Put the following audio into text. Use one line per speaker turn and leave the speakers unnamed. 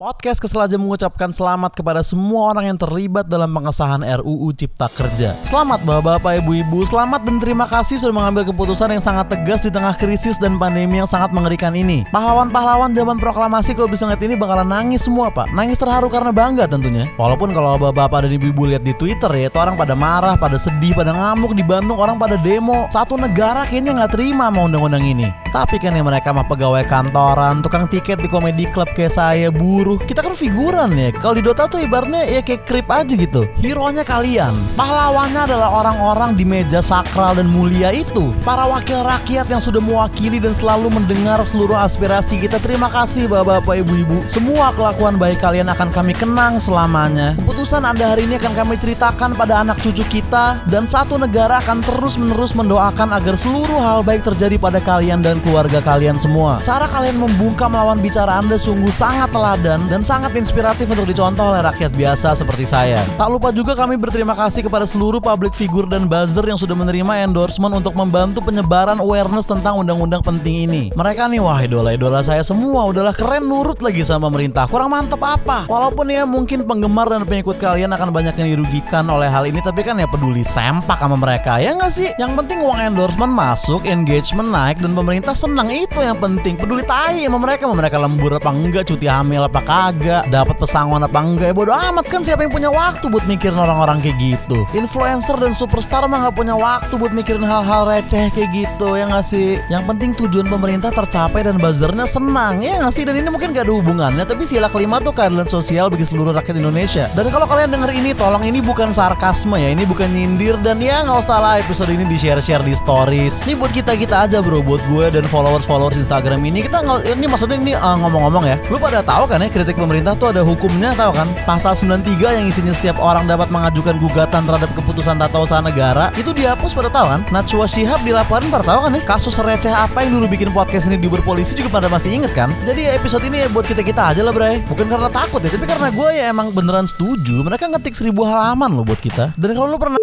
Podcast Kesel aja mengucapkan selamat kepada semua orang yang terlibat dalam pengesahan RUU Cipta Kerja. Selamat bapak-bapak, ibu-ibu, selamat dan terima kasih sudah mengambil keputusan yang sangat tegas di tengah krisis dan pandemi yang sangat mengerikan ini. Pahlawan-pahlawan zaman proklamasi kalau bisa ngeliat ini bakalan nangis semua pak. Nangis terharu karena bangga tentunya. Walaupun kalau bapak-bapak dan ibu-ibu lihat di Twitter ya, itu orang pada marah, pada sedih, pada ngamuk di Bandung, orang pada demo. Satu negara kayaknya nggak terima sama undang-undang ini. Tapi kan ya mereka mah pegawai kantoran, tukang tiket di komedi club kayak saya, buruh. Kita kan figuran ya. Kalau di Dota tuh ibaratnya ya kayak krip aja gitu. Hero-nya kalian. Pahlawannya adalah orang-orang di meja sakral dan mulia itu. Para wakil rakyat yang sudah mewakili dan selalu mendengar seluruh aspirasi kita. Terima kasih bapak-bapak, ibu-ibu. Semua kelakuan baik kalian akan kami kenang selamanya. Keputusan Anda hari ini akan kami ceritakan pada anak cucu kita dan satu negara akan terus-menerus mendoakan agar seluruh hal baik terjadi pada kalian dan keluarga kalian semua. Cara kalian membungkam lawan bicara Anda sungguh sangat teladan dan sangat inspiratif untuk dicontoh oleh rakyat biasa seperti saya. Tak lupa juga kami berterima kasih kepada seluruh public figure dan buzzer yang sudah menerima endorsement untuk membantu penyebaran awareness tentang undang-undang penting ini. Mereka nih wah idola-idola saya semua udahlah keren nurut lagi sama pemerintah. Kurang mantep apa? Walaupun ya mungkin penggemar dan pengikut kalian akan banyak yang dirugikan oleh hal ini tapi kan ya peduli sempak sama mereka ya nggak sih? Yang penting uang endorsement masuk, engagement naik dan pemerintah senang itu yang penting. Peduli tai sama mereka, mereka lembur apa enggak, cuti hamil apa kagak, dapat pesangon apa enggak, ya bodo amat kan siapa yang punya waktu buat mikirin orang-orang kayak gitu. Influencer dan superstar mah nggak punya waktu buat mikirin hal-hal receh kayak gitu ya nggak sih? Yang penting tujuan pemerintah tercapai dan buzzernya senang ya nggak sih? Dan ini mungkin gak ada hubungannya, tapi sila kelima tuh keadilan sosial bagi seluruh rakyat Indonesia. Dan kalau kalian denger ini, tolong ini bukan sarkasme ya, ini bukan nyindir dan ya nggak usah lah episode ini di share-share di stories. Ini buat kita kita aja bro, buat gue dan followers-followers Instagram ini kita nggak ini maksudnya ini uh, ngomong-ngomong ya. Lu pada tahu kan ya kritik pemerintah tuh ada hukumnya tahu kan? Pasal 93 yang isinya setiap orang dapat mengajukan gugatan terhadap keputusan tata usaha negara itu dihapus pada tahu kan? Najwa Shihab dilaporin pada tahu kan ya? Kasus receh apa yang dulu bikin podcast ini di berpolisi juga pada masih inget kan? Jadi episode ini ya buat kita kita aja lah bray. Bukan karena takut ya, tapi karena gue ya emang beneran setuju. Mereka ngetik seribu halaman loh buat kita. Dan kalau lu pernah